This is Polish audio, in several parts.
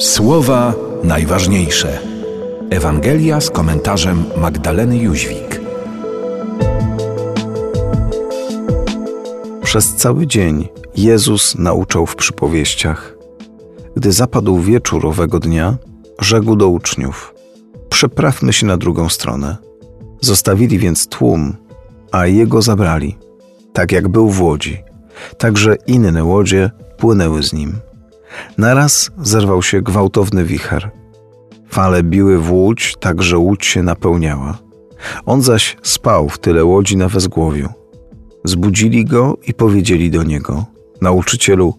Słowa najważniejsze. Ewangelia z komentarzem Magdaleny Jóźwik. Przez cały dzień Jezus nauczał w przypowieściach. Gdy zapadł wieczór owego dnia, rzekł do uczniów: Przeprawmy się na drugą stronę. Zostawili więc tłum, a jego zabrali, tak jak był w łodzi. Także inne łodzie płynęły z nim. Naraz zerwał się gwałtowny wicher. Fale biły w łódź, tak że łódź się napełniała. On zaś spał w tyle łodzi na wezgłowiu. Zbudzili go i powiedzieli do niego: Nauczycielu,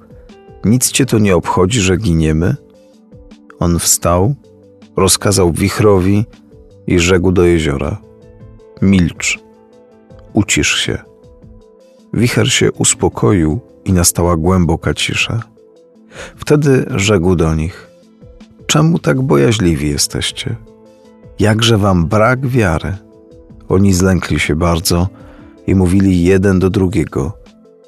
nic cię to nie obchodzi, że giniemy? On wstał, rozkazał wichrowi i rzekł do jeziora: Milcz, ucisz się. Wicher się uspokoił i nastała głęboka cisza. Wtedy rzekł do nich: Czemu tak bojaźliwi jesteście? Jakże wam brak wiary? Oni zlękli się bardzo i mówili jeden do drugiego: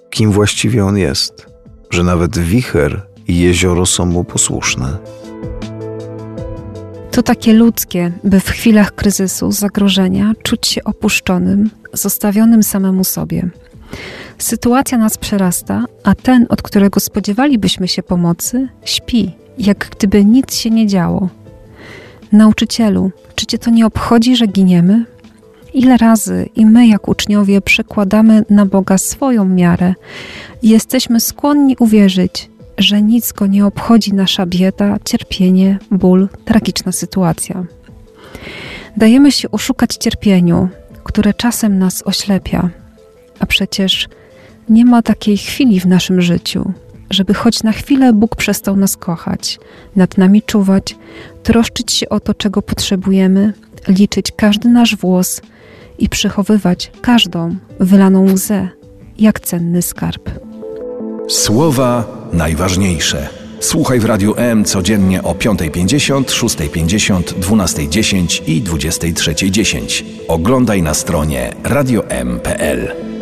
Kim właściwie on jest, że nawet wicher i jezioro są mu posłuszne. To takie ludzkie, by w chwilach kryzysu, zagrożenia czuć się opuszczonym, zostawionym samemu sobie. Sytuacja nas przerasta, a ten, od którego spodziewalibyśmy się pomocy, śpi, jak gdyby nic się nie działo. Nauczycielu, czy cię to nie obchodzi, że giniemy? Ile razy i my, jak uczniowie, przekładamy na Boga swoją miarę jesteśmy skłonni uwierzyć, że nic go nie obchodzi nasza bieda, cierpienie, ból, tragiczna sytuacja. Dajemy się oszukać cierpieniu, które czasem nas oślepia, a przecież nie ma takiej chwili w naszym życiu, żeby choć na chwilę Bóg przestał nas kochać, nad nami czuwać, troszczyć się o to, czego potrzebujemy, liczyć każdy nasz włos i przechowywać każdą wylaną łzę, jak cenny skarb. Słowa najważniejsze. Słuchaj w Radiu M codziennie o 5.50, 6.50, 12.10 i 23.10. Oglądaj na stronie radiom.pl.